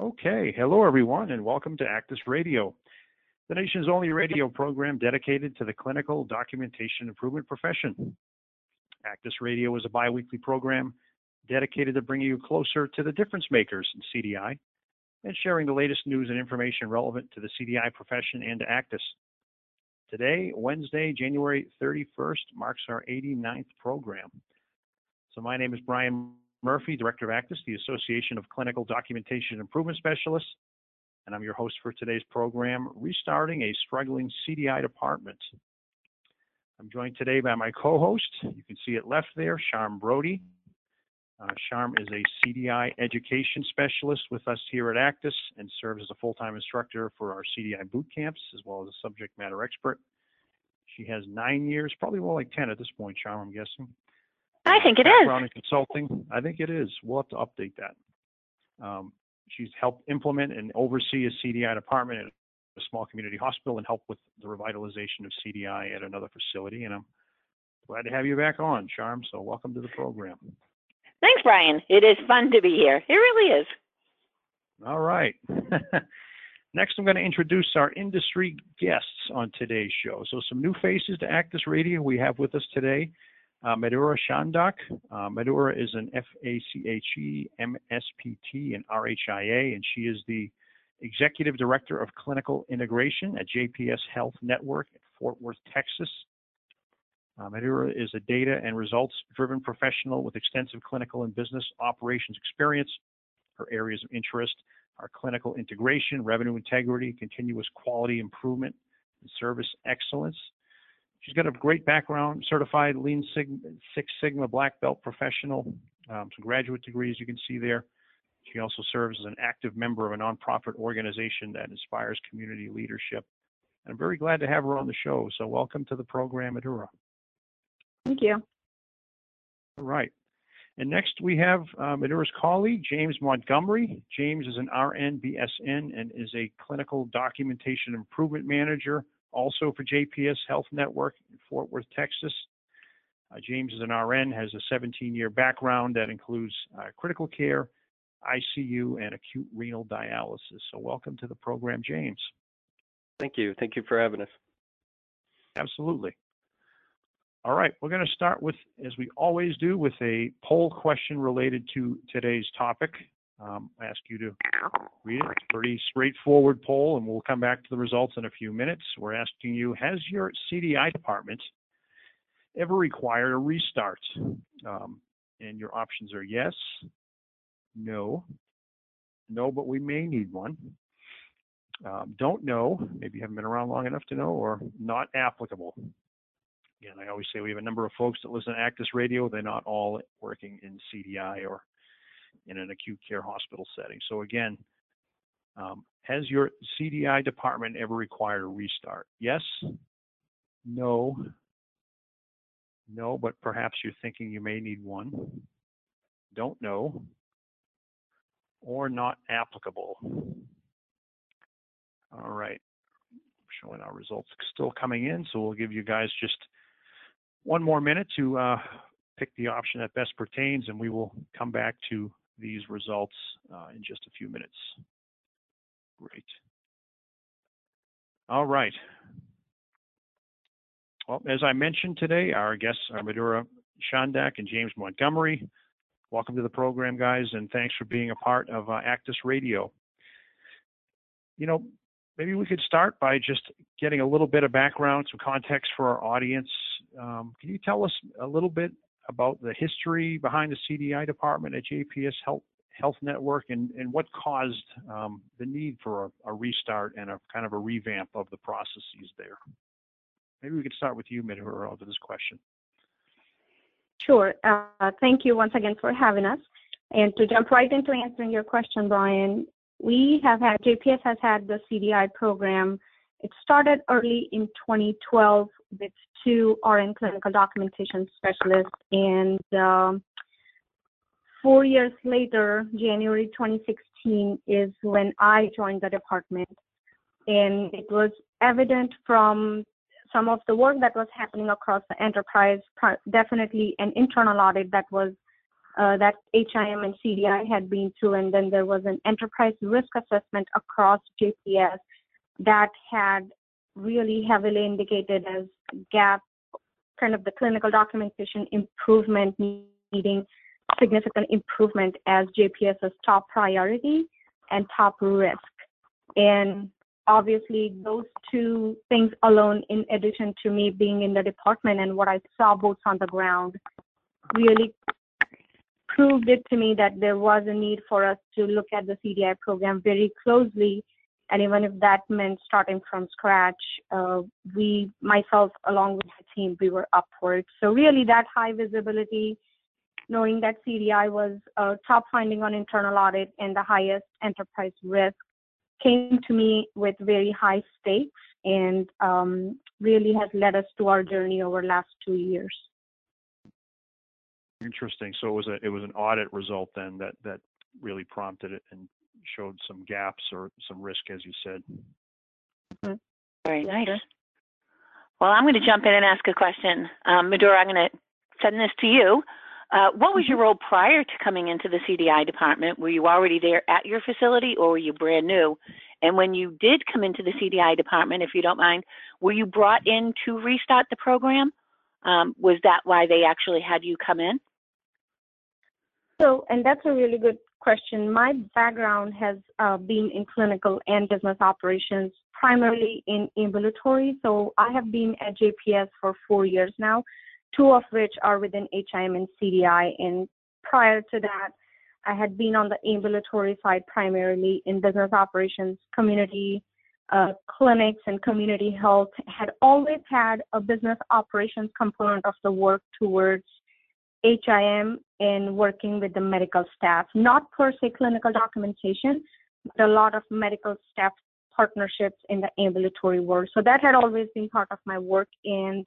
Okay, hello everyone, and welcome to ACDIS Radio, the nation's only radio program dedicated to the clinical documentation improvement profession. ACDIS Radio is a biweekly program dedicated to bringing you closer to the difference makers in CDI and sharing the latest news and information relevant to the CDI profession and to ACDIS. Today, Wednesday, January 31st, marks our 89th program. So my name is Brian Murphy, Director of ACDIS, the Association of Clinical Documentation Improvement Specialists, and I'm your host for today's program, Restarting a Struggling CDI Department. I'm joined today by my co-host. You can see it left there, Sharme Brodie. Uh, Sharme is a CDI education specialist with us here at ACDIS and serves as a full-time instructor for our CDI boot camps as well as a subject matter expert. She has nine years, probably more like 10 at this point, Sharme, I'm guessing, I think it background is. in consulting. I think it is. We'll have to update that. Um, she's helped implement and oversee a CDI department at a small community hospital and help with the revitalization of CDI at another facility. And I'm glad to have you back on, Sharme. So welcome to the program. Thanks, Brian. It is fun to be here. It really is. All right. Next, I'm going to introduce our industry guests on today's show. So some new faces to ACDIS Radio we have with us today. Uh, Chandak. Uh, Madhura is an FACHE, MSPT, and RHIA, and she is the Executive Director of Clinical Integration at JPS Health Network in Fort Worth, Texas. Uh, is a data and results driven professional with extensive clinical and business operations experience. Her areas of interest are clinical integration, revenue integrity, continuous quality improvement, and service excellence. She's got a great background, certified Lean Sigma, Six Sigma Black Belt professional, um, some graduate degrees you can see there. She also serves as an active member of a nonprofit organization that inspires community leadership. And I'm very glad to have her on the show. So welcome to the program, Madhura. Thank you. All right. And next we have uh, Madhura's colleague, James Montgomery. James is an RN BSN and is a clinical documentation improvement manager also for JPS Health Network in Fort Worth, Texas. Uh, James is an RN, has a 17 year background that includes uh, critical care, ICU, and acute renal dialysis. So, welcome to the program, James. Thank you. Thank you for having us. Absolutely. All right, we're going to start with, as we always do, with a poll question related to today's topic. Um, ask you to read it. It's a pretty straightforward poll, and we'll come back to the results in a few minutes. We're asking you, has your CDI department ever required a restart? Um, and your options are yes, no, no, but we may need one. Um, don't know, maybe you haven't been around long enough to know, or not applicable. Again, I always say we have a number of folks that listen to ACDIS Radio. They're not all working in CDI or in an acute care hospital setting. So again, um, has your CDI department ever required a restart? Yes, no, no, but perhaps you're thinking you may need one. Don't know, or not applicable. All right, showing our results still coming in, so we'll give you guys just one more minute to uh, pick the option that best pertains, and we will come back to these results uh, in just a few minutes. Great. All right. Well, as I mentioned today, our guests are Madhura Chandak and James Montgomery. Welcome to the program, guys, and thanks for being a part of uh, ACDIS Radio. You know, maybe we could start by just getting a little bit of background, some context for our audience. Um, can you tell us a little bit about the history behind the CDI department at JPS Health, Health Network and, and what caused um, the need for a, a, restart and a kind of a revamp of the processes there. Maybe we could start with you, Madhura, over this question. Sure. Uh, thank you once again for having us. And to jump right into answering your question, Brian, we have had, JPS has had the CDI program. It started early in 2012 with two RN clinical documentation specialists. And um, four years later, January 2016, is when I joined the department. And it was evident from some of the work that was happening across the enterprise, definitely an internal audit that was uh, that HIM and CDI had been through, and then there was an enterprise risk assessment across JPS that had really heavily indicated as gap, kind of the clinical documentation improvement needing significant improvement as JPS's top priority and top risk. And obviously, those two things alone, in addition to me being in the department and what I saw boots on the ground, really proved it to me that there was a need for us to look at the CDI program very closely. And even if that meant starting from scratch, uh, we, myself, along with the team, we were up for it. So really, that high visibility, knowing that CDI was a top finding on internal audit and the highest enterprise risk, came to me with very high stakes and um, really has led us to our journey over last two years. Interesting. So it was a it was an audit result then that that really prompted it and showed some gaps or some risk, as you said. Very nice. Well, I'm going to jump in and ask a question. Um, Madhura, I'm going to send this to you. Uh, what was your role prior to coming into the CDI department? Were you already there at your facility or were you brand new? And when you did come into the CDI department, if you don't mind, were you brought in to restart the program? Um, was that why they actually had you come in? So, and that's a really good question. My background has uh, been in clinical and business operations, primarily in ambulatory. So I have been at JPS for four years now, two of which are within HIM and CDI. And prior to that, I had been on the ambulatory side primarily in business operations, community uh, clinics, and community health. Had always had a business operations component of the work towards HIM in working with the medical staff, not per se clinical documentation, but a lot of medical staff partnerships in the ambulatory world. So that had always been part of my work. And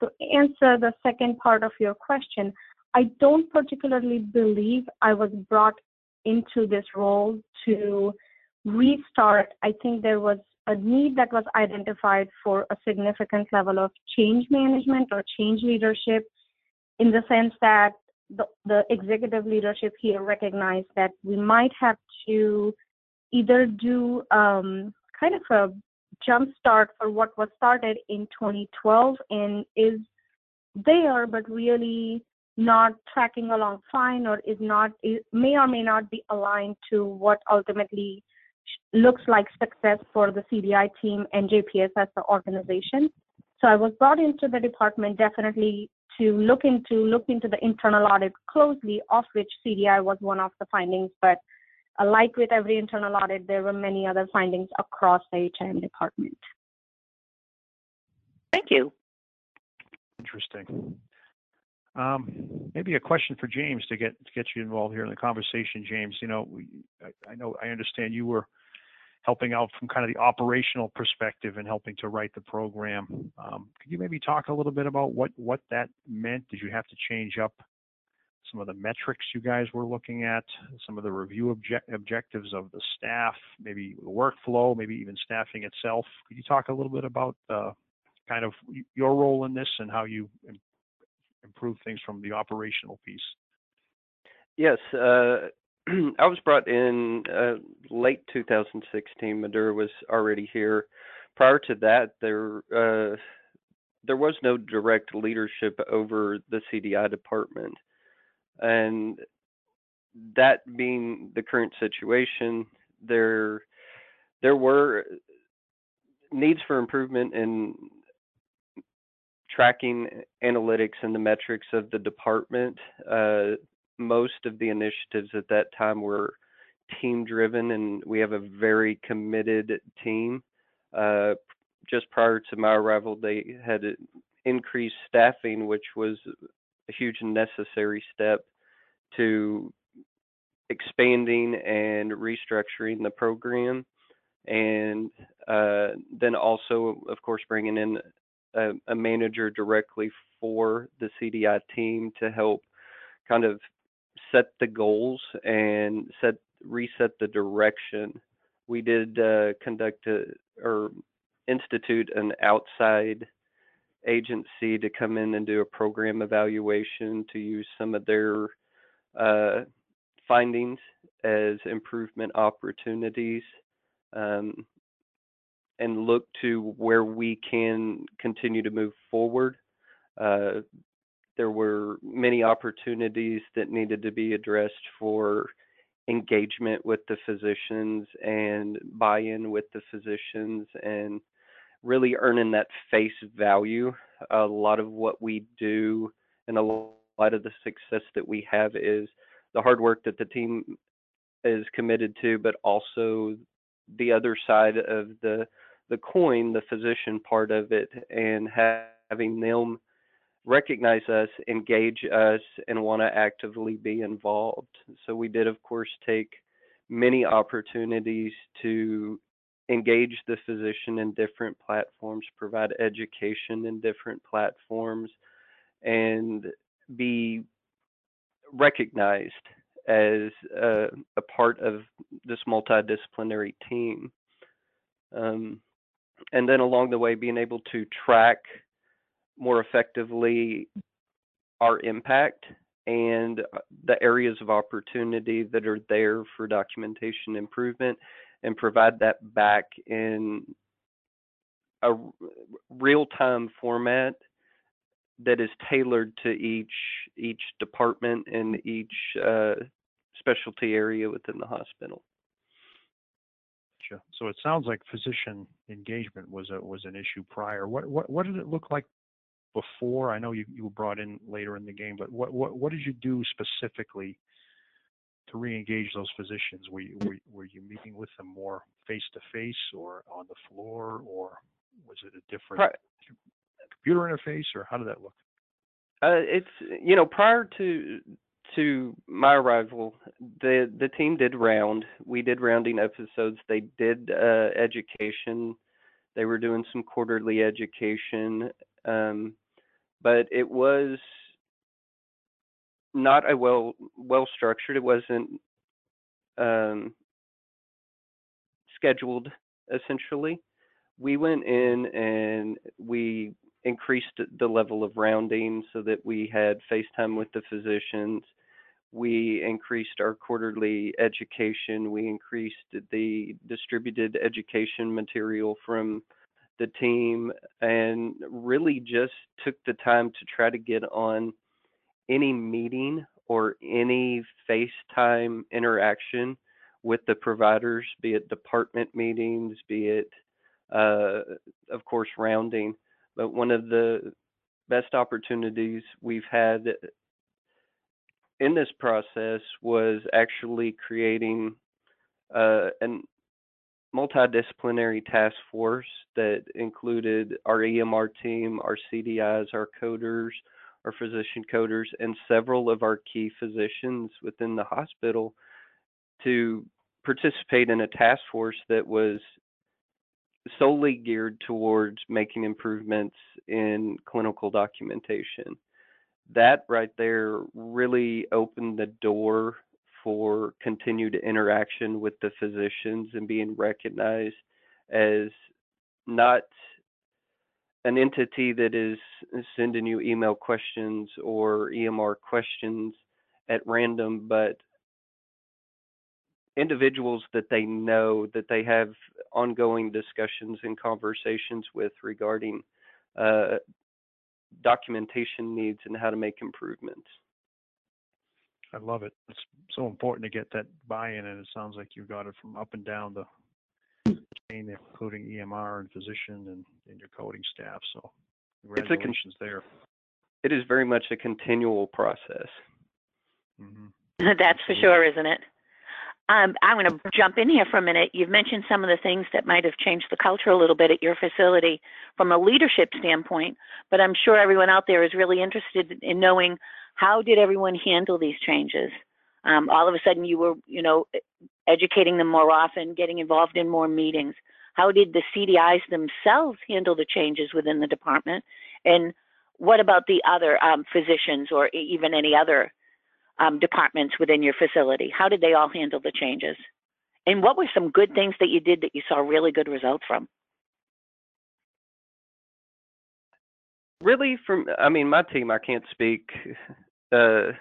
to answer the second part of your question, I don't particularly believe I was brought into this role to restart. I think there was a need that was identified for a significant level of change management or change leadership in the sense that the, the executive leadership here recognized that we might have to either do um, kind of a jump start for what was started in 2012 and is there but really not tracking along fine or is not is, may or may not be aligned to what ultimately looks like success for the CDI team and JPS as the organization. So I was brought into the department definitely to look into look into the internal audit closely, of which CDI was one of the findings. But like with every internal audit, there were many other findings across the HIM department. Thank you. Interesting. Um, maybe a question for James to get to get you involved here in the conversation, James. You know, we, I, I know I understand you were helping out from kind of the operational perspective and helping to write the program. Um, could you maybe talk a little bit about what what that meant? Did you have to change up some of the metrics you guys were looking at, some of the review object- objectives of the staff, maybe the workflow, maybe even staffing itself? Could you talk a little bit about uh, kind of your role in this and how you improve things from the operational piece? Yes, uh, I was brought in uh, late 2016. Madhura was already here. Prior to that, there uh, there was no direct leadership over the CDI department, and that being the current situation, there there were needs for improvement in tracking analytics and the metrics of the department. Uh, most of the initiatives at that time were team driven, and we have a very committed team. Uh, just prior to my arrival, they had increased staffing, which was a huge and necessary step to expanding and restructuring the program. And uh, then also, of course, bringing in a, a, manager directly for the CDI team to help kind of set the goals and set reset the direction. We did uh, conduct a, or institute an outside agency to come in and do a program evaluation to use some of their uh, findings as improvement opportunities um, and look to where we can continue to move forward. Uh, there were many opportunities that needed to be addressed for engagement with the physicians and buy-in with the physicians and really earning that face value. A lot of what we do and a lot of the success that we have is the hard work that the team is committed to, but also the other side of the the coin, the physician part of it, and having them recognize us, engage us, and want to actively be involved. So we did, of course, take many opportunities to engage the physician in different platforms, provide education in different platforms, and be recognized as a, a part of this multidisciplinary team. Um, and then along the way, being able to track more effectively our impact and uh, the areas of opportunity that are there for documentation improvement and provide that back in a real-time format that is tailored to each each department and each uh, specialty area within the hospital. Gotcha. So it sounds like physician engagement was a was an issue prior. What what what did it look like before? I know you, you were brought in later in the game, but what, what, what did you do specifically to re-engage those physicians? Were you, were, were you meeting with them more face to face or on the floor, or was it a different Pri- computer interface, or how did that look? Uh, it's you know prior to to my arrival, the the team did round. We did rounding episodes. They did uh, education. They were doing some quarterly education. Um, but it was not a well well structured. It wasn't um, scheduled essentially. We went in and we increased the level of rounding so that we had FaceTime with the physicians. We increased our quarterly education. We increased the distributed education material from the team and really just took the time to try to get on any meeting or any FaceTime interaction with the providers, be it department meetings, be it, uh, of course, rounding. But one of the best opportunities we've had in this process was actually creating uh, an multidisciplinary task force that included our EMR team, our CDIs, our coders, our physician coders, and several of our key physicians within the hospital to participate in a task force that was solely geared towards making improvements in clinical documentation. That right there really opened the door for continued interaction with the physicians and being recognized as not an entity that is sending you email questions or EMR questions at random, but individuals that they know that they have ongoing discussions and conversations with regarding uh, documentation needs and how to make improvements. I love it. It's so important to get that buy-in, and it sounds like you've got it from up and down the chain, including EMR and physician and, and your coding staff. So congratulations con- there. It is very much a continual process. Mm-hmm. That's for sure, isn't it? Um, I'm going to jump in here for a minute. You've mentioned some of the things that might have changed the culture a little bit at your facility from a leadership standpoint, but I'm sure everyone out there is really interested in knowing how did everyone handle these changes? Um, all of a sudden, you were, you know, educating them more often, getting involved in more meetings. How did the CDIs themselves handle the changes within the department? And what about the other um, physicians or even any other um, departments within your facility? How did they all handle the changes? And what were some good things that you did that you saw really good results from? Really, from I mean, my team, I can't speak uh,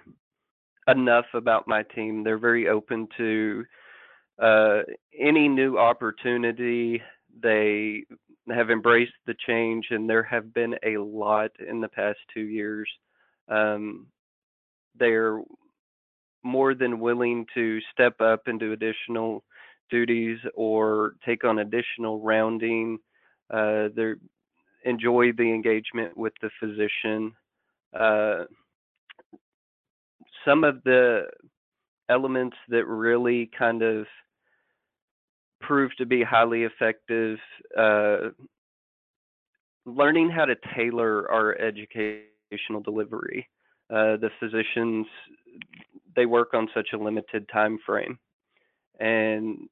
enough about my team. They're very open to uh, any new opportunity. They have embraced the change, and there have been a lot in the past two years. Um, they're more than willing to step up and do additional duties or take on additional rounding. Uh, they enjoy the engagement with the physician. Uh, some of the elements that really kind of proved to be highly effective uh, learning how to tailor our educational delivery uh, the physicians they work on such a limited time frame and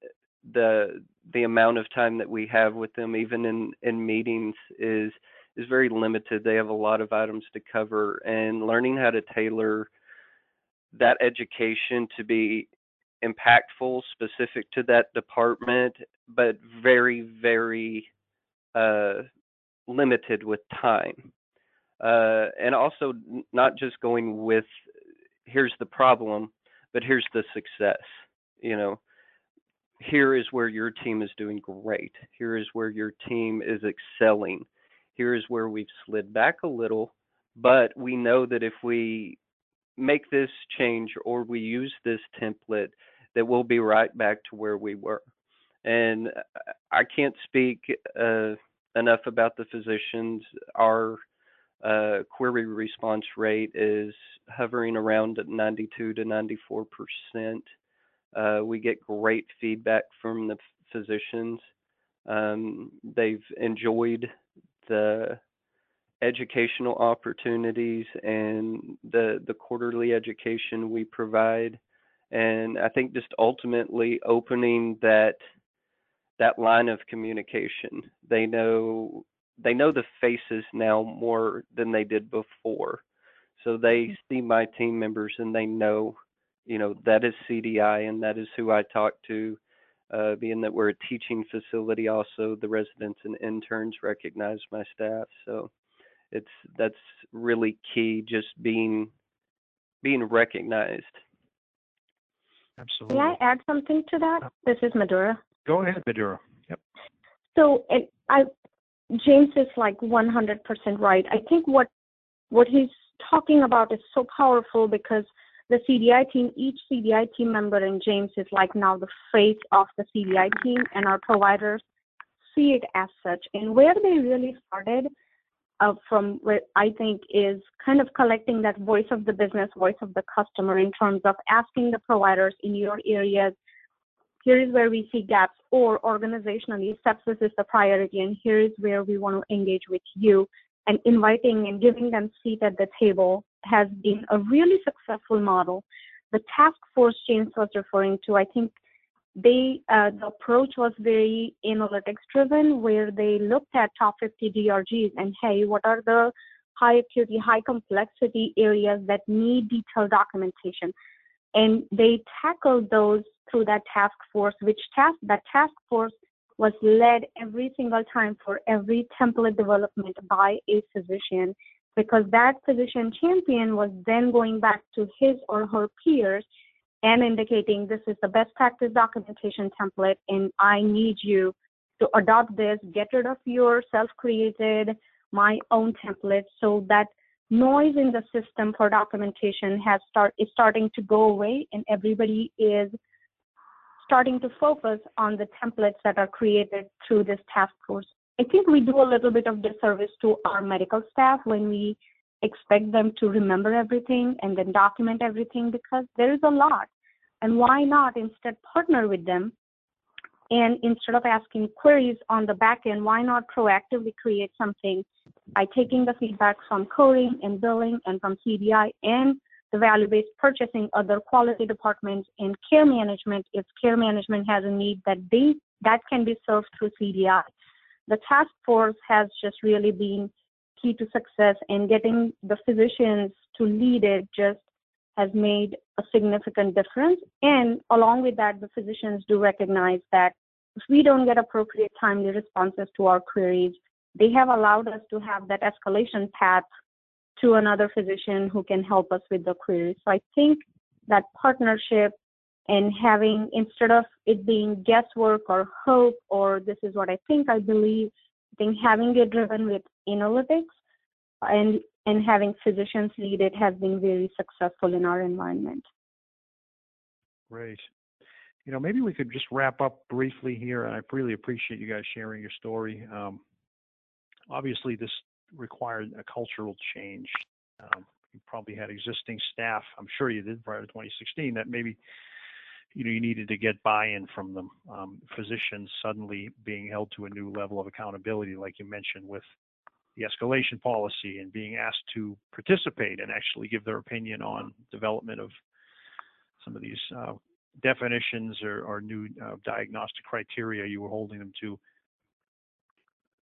the the amount of time that we have with them even in in meetings is is very limited they have a lot of items to cover and learning how to tailor that education to be impactful, specific to that department, but very, very uh, limited with time. Uh, and also, not just going with here's the problem, but here's the success. You know, here is where your team is doing great. Here is where your team is excelling. Here is where we've slid back a little, but we know that if we make this change or we use this template, that we'll be right back to where we were. And I can't speak uh, enough about the physicians. Our uh, query response rate is hovering around 92 to 94 percent. Uh, we get great feedback from the physicians. Um, they've enjoyed the educational opportunities and the the quarterly education we provide. And i think just ultimately opening that that line of communication. They know they know the faces now more than they did before. So they see my team members and they know you know that is cdi and that is who i talk to uh, being that we're a teaching facility also the residents and interns recognize my staff. So it's that's really key just being being recognized. Absolutely. May i add something to that? Uh, this is madhura. go ahead madhura. Yep. So it, i james is like 100% right. I think what what he's talking about is so powerful because the CDI team, each CDI team member, and James is like now the face of the CDI team, and our providers see it as such. And where they really started uh, from what I think is kind of collecting that voice of the business, voice of the customer in terms of asking the providers in your areas, here is where we see gaps, or organizationally, sepsis is the priority, and here is where we want to engage with you. And inviting and giving them seat at the table has been a really successful model. The task force James was referring to, I think they uh, the approach was very analytics driven where they looked at top 50 drgs and hey what are the high acuity high complexity areas that need detailed documentation and they tackled those through that task force which task that task force was led every single time for every template development by a physician because that physician champion was then going back to his or her peers and indicating this is the best practice documentation template and I need you to adopt this, get rid of your self-created, my own template so that noise in the system for documentation has start is starting to go away and everybody is starting to focus on the templates that are created through this task force. I think we do a little bit of disservice to our medical staff when we expect them to remember everything and then document everything because there is a lot. And why not instead partner with them? And instead of asking queries on the back end, why not proactively create something by taking the feedback from coding and billing and from CDI and the value-based purchasing, other quality departments, and care management if care management has a need that they that can be served through CDI. The task force has just really been key to success and getting the physicians to lead it just has made a significant difference. And along with that, the physicians do recognize that if we don't get appropriate timely responses to our queries, they have allowed us to have that escalation path to another physician who can help us with the queries. So I think that partnership and having instead of it being guesswork or hope or this is what I think I believe, I think having it driven with analytics and and having physicians lead it has been very successful in our environment. Great. You know, maybe we could just wrap up briefly here, and I really appreciate you guys sharing your story. Um, obviously, this required a cultural change. Um, you probably had existing staff, I'm sure you did prior to 2016, that maybe you know you needed to get buy-in from them. Um, physicians suddenly being held to a new level of accountability, like you mentioned with the escalation policy and being asked to participate and actually give their opinion on development of some of these uh, definitions or, or new uh, diagnostic criteria you were holding them to.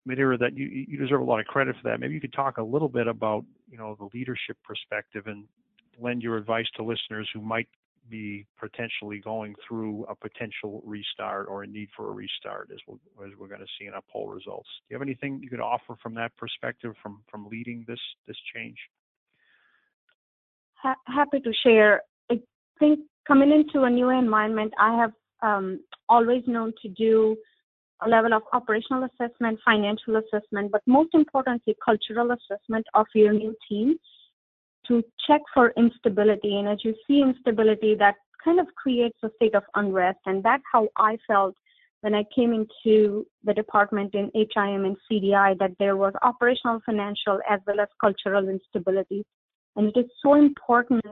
Madhura, that you, you deserve a lot of credit for that. Maybe you could talk a little bit about, you know, the leadership perspective and lend your advice to listeners who might be potentially going through a potential restart or a need for a restart as we're, as we're going to see in our poll results. Do you have anything you could offer from that perspective from, from leading this, this change? Ha- happy to share. I think coming into a new environment, I have um, always known to do a level of operational assessment, financial assessment, but most importantly, cultural assessment of your new team to check for instability. And as you see instability, that kind of creates a state of unrest. And that's how I felt when I came into the department in HIM and CDI, that there was operational, financial, as well as cultural instability. And it is so important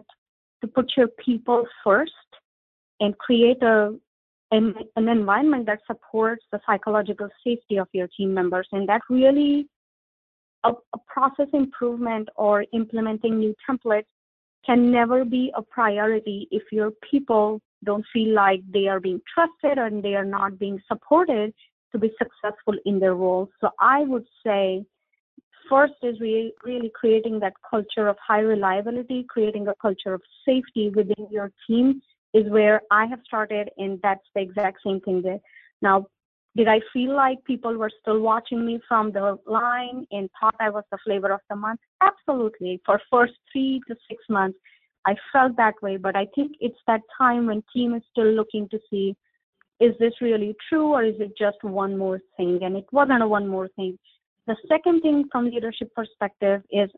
to put your people first and create a an, an environment that supports the psychological safety of your team members. And that really a, a process improvement or implementing new templates can never be a priority if your people don't feel like they are being trusted and they are not being supported to be successful in their roles. So I would say first is really, really creating that culture of high reliability, creating a culture of safety within your team is where I have started, and that's the exact same thing there. Now, did I feel like people were still watching me from the line and thought I was the flavor of the month? Absolutely. For first three to six months, I felt that way, but I think it's that time when team is still looking to see, is this really true or is it just one more thing? And it wasn't a one more thing. The second thing from leadership perspective is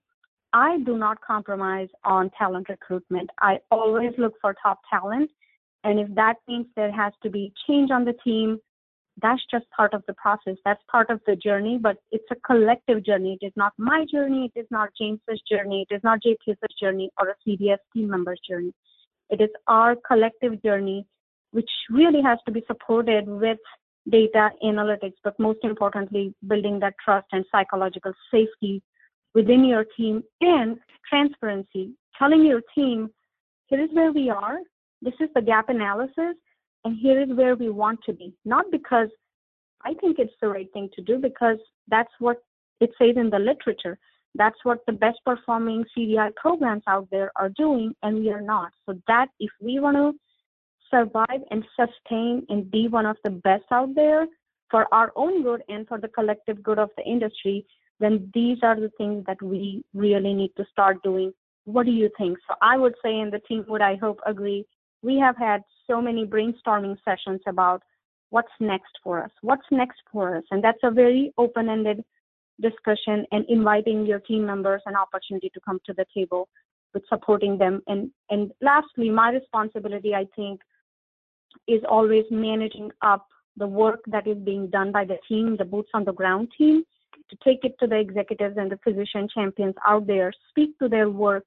I do not compromise on talent recruitment. I always look for top talent. And if that means there has to be change on the team, that's just part of the process. That's part of the journey, but it's a collective journey. It is not my journey. It is not James's journey. It is not JPS's journey or a CDS team member's journey. It is our collective journey, which really has to be supported with data analytics, but most importantly, building that trust and psychological safety within your team and transparency, telling your team, here is where we are. This is the gap analysis and here is where we want to be. Not because I think it's the right thing to do, because that's what it says in the literature. That's what the best performing CDI programs out there are doing, and we are not. So that if we want to survive and sustain and be one of the best out there for our own good and for the collective good of the industry, then these are the things that we really need to start doing. What do you think? So I would say, and the team would, I hope, agree, we have had so many brainstorming sessions about what's next for us, what's next for us. And that's a very open ended discussion and inviting your team members an opportunity to come to the table with supporting them. And, and lastly, my responsibility, I think, is always managing up the work that is being done by the team, the boots on the ground team, to take it to the executives and the physician champions out there, speak to their work,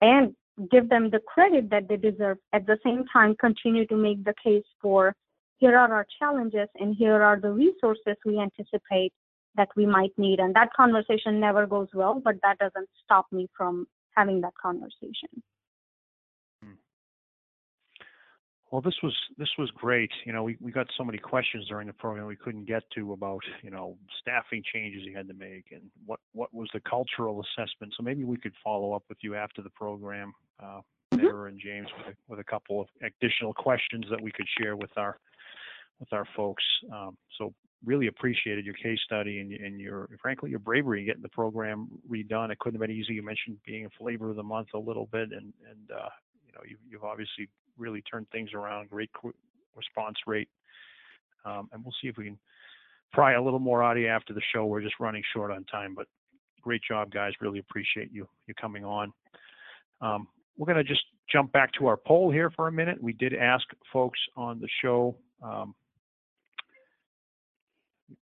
and give them the credit that they deserve. At the same time, continue to make the case for here are our challenges and here are the resources we anticipate that we might need. And that conversation never goes well, but that doesn't stop me from having that conversation. Well, this was this was great. You know, we, we got so many questions during the program we couldn't get to about you know staffing changes you had to make and what what was the cultural assessment. So maybe we could follow up with you after the program, uh, mm-hmm. and James, with a, with a couple of additional questions that we could share with our with our folks. Um, so really appreciated your case study and, and your frankly your bravery in getting the program redone. It couldn't have been easy. You mentioned being a flavor of the month a little bit, and and uh, you've, obviously really turned things around, great response rate. Um, and we'll see if we can pry a little more out of you after the show. We're just running short on time, but great job, guys. Really appreciate you, you coming on. Um, we're going to just jump back to our poll here for a minute. We did ask folks on the show, um,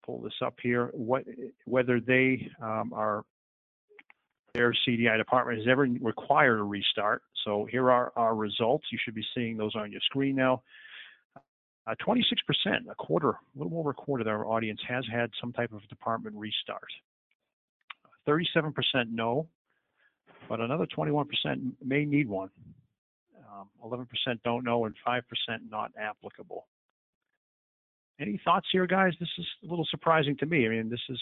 pull this up here, what, whether they um, are their CDI department has ever required a restart. So here are our results. You should be seeing those on your screen now. Uh, 26%, a quarter, a little over a quarter of our audience has had some type of department restart. 37% no, but another 21% may need one. Um, 11% don't know, and 5% not applicable. Any thoughts here, guys? This is a little surprising to me. I mean, this is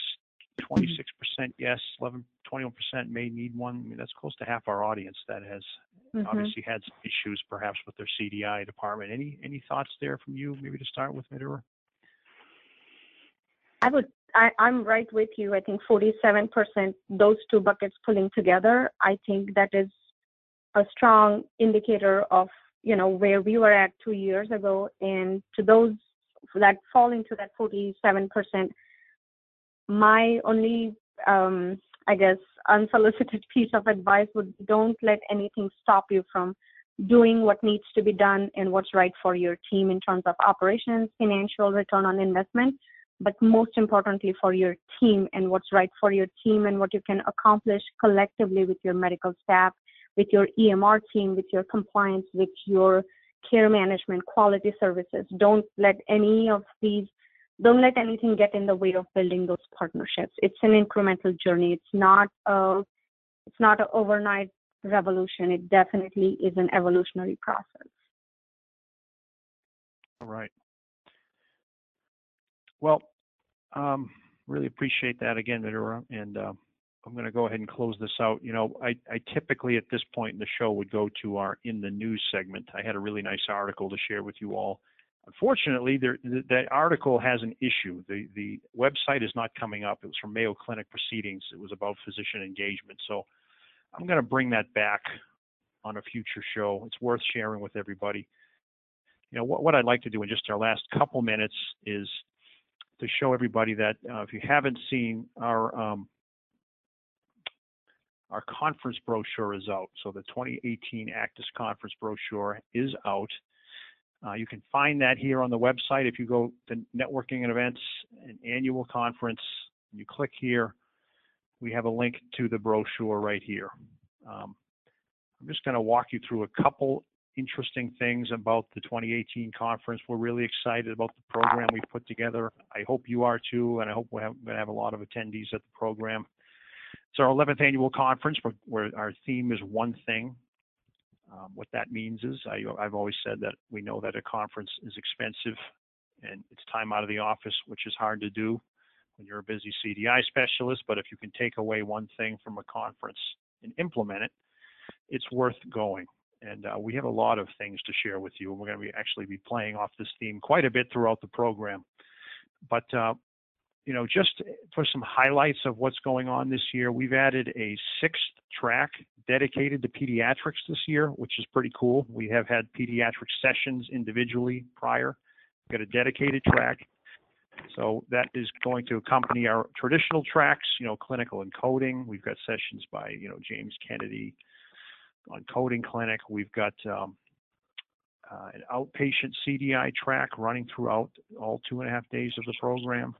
26% yes, 11, 21% may need one. I mean, that's close to half our audience that has Mhm. obviously had some issues perhaps with their CDI department. Any any thoughts there from you, maybe to start with, Madhura? I would, I, I'm right with you. I think 47%, those two buckets pulling together, I think that is a strong indicator of, you know, where we were at two years ago. And to those that fall into that 47%, my only, um, I guess, unsolicited piece of advice would be don't let anything stop you from doing what needs to be done and what's right for your team in terms of operations, financial return on investment but most importantly for your team and what's right for your team and what you can accomplish collectively with your medical staff, with your EMR team, with your compliance, with your care management, quality services. Don't let any of these, don't let anything get in the way of building those partnerships. It's an incremental journey. It's not a, it's not an overnight revolution. It definitely is an evolutionary process. All right. Well, um, really appreciate that again, Madhura, and uh, I'm going to go ahead and close this out. You know, I, I typically at this point in the show would go to our in the news segment. I had a really nice article to share with you all. Unfortunately, there, th- that article has an issue. The the website is not coming up. It was from Mayo Clinic Proceedings. It was about physician engagement. So I'm going to bring that back on a future show. It's worth sharing with everybody. You know, what, what I'd like to do in just our last couple minutes is to show everybody that uh, if you haven't seen our um, our conference brochure is out. So the 2018 ACDIS conference brochure is out. Uh, you can find that here on the website. If you go to networking and events and annual conference, you click here, we have a link to the brochure right here. Um, I'm just going to walk you through a couple interesting things about the 2018 conference. We're really excited about the program we've put together. I hope you are too, and I hope we're going to have a lot of attendees at the program. It's our 11th annual conference where, where our theme is one thing. Um, what that means is I, I've always said that we know that a conference is expensive and it's time out of the office, which is hard to do when you're a busy CDI specialist. But if you can take away one thing from a conference and implement it, it's worth going and uh, we have a lot of things to share with you. And we're going to be actually be playing off this theme quite a bit throughout the program. But uh, you know, just for some highlights of what's going on this year, we've added a sixth track dedicated to pediatrics this year, which is pretty cool. We have had pediatric sessions individually prior. We've got a dedicated track. So that is going to accompany our traditional tracks, you know, clinical and coding. We've got sessions by, you know, James Kennedy, on coding clinic. We've got um, uh, an outpatient CDI track running throughout all two and a half days of the program.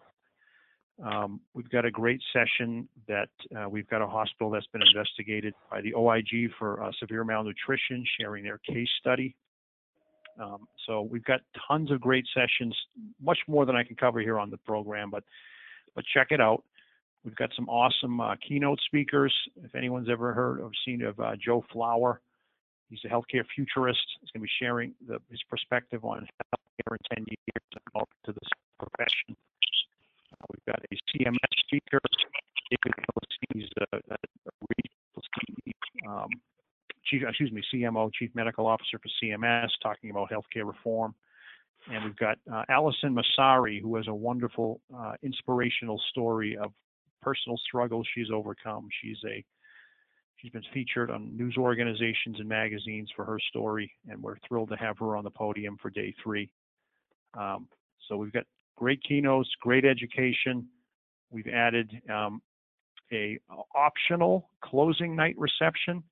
Um, we've got a great session that uh, we've got a hospital that's been investigated by the OIG for uh, severe malnutrition, sharing their case study. Um, so we've got tons of great sessions, much more than I can cover here on the program, but but check it out. We've got some awesome uh, keynote speakers. If anyone's ever heard or seen of uh, Joe Flower, he's a healthcare futurist. He's going to be sharing the, his perspective on healthcare in 10 years and to this profession. Uh, we've got a CMS speaker, David a, a um, chief, excuse me, CMO, Chief Medical Officer for CMS, talking about healthcare reform. And we've got uh, Allison Massari, who has a wonderful, uh, inspirational story of personal struggles she's overcome. She's a She's been featured on news organizations and magazines for her story, and we're thrilled to have her on the podium for day three. Um, so we've got great keynotes, great education. We've added um, a optional closing night reception.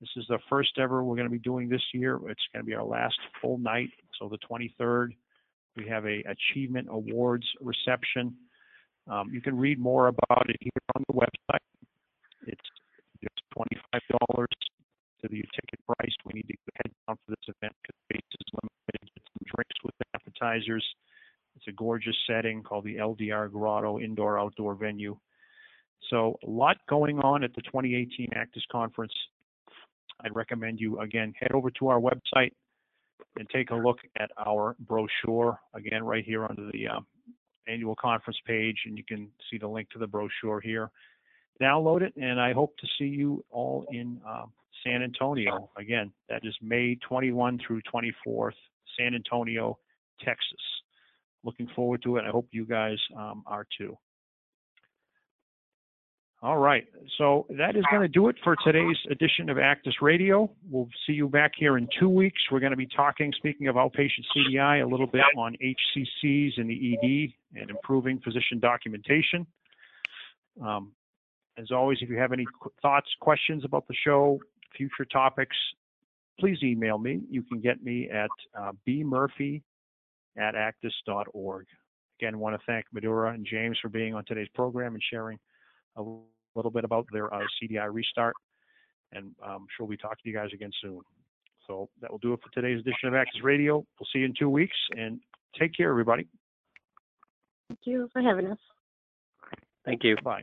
This is the first ever we're going to be doing this year. It's going to be our last full night, so the 23rd. We have a achievement awards reception. Um, you can read more about it here on the website. It's just $25 to the ticket price. We need to head down for this event because space is limited. Get some drinks with appetizers. It's a gorgeous setting called the LDR Grotto Indoor Outdoor Venue. So a lot going on at the 2018 ACDIS Conference. I'd recommend you again head over to our website and take a look at our brochure again right here under the um, annual conference page, and you can see the link to the brochure here. Download it, and I hope to see you all in um, San Antonio again. That is May 21 through 24th, San Antonio, Texas. Looking forward to it. I hope you guys um, are too. All right, so that is going to do it for today's edition of ACDIS Radio. We'll see you back here in two weeks. We're going to be talking, speaking of outpatient CDI, a little bit on HCCs and the ED and improving physician documentation. Um, as always, if you have any qu- thoughts, questions about the show, future topics, please email me. You can get me at uh, bmurphy at acdis.org. Again, want to thank Madhura and James for being on today's program and sharing a little bit about their uh, CDI restart. And I'm sure we'll be talking to you guys again soon. So that will do it for today's edition of ACDIS Radio. We'll see you in two weeks and take care, everybody. Thank you for having us. Thank you. Bye.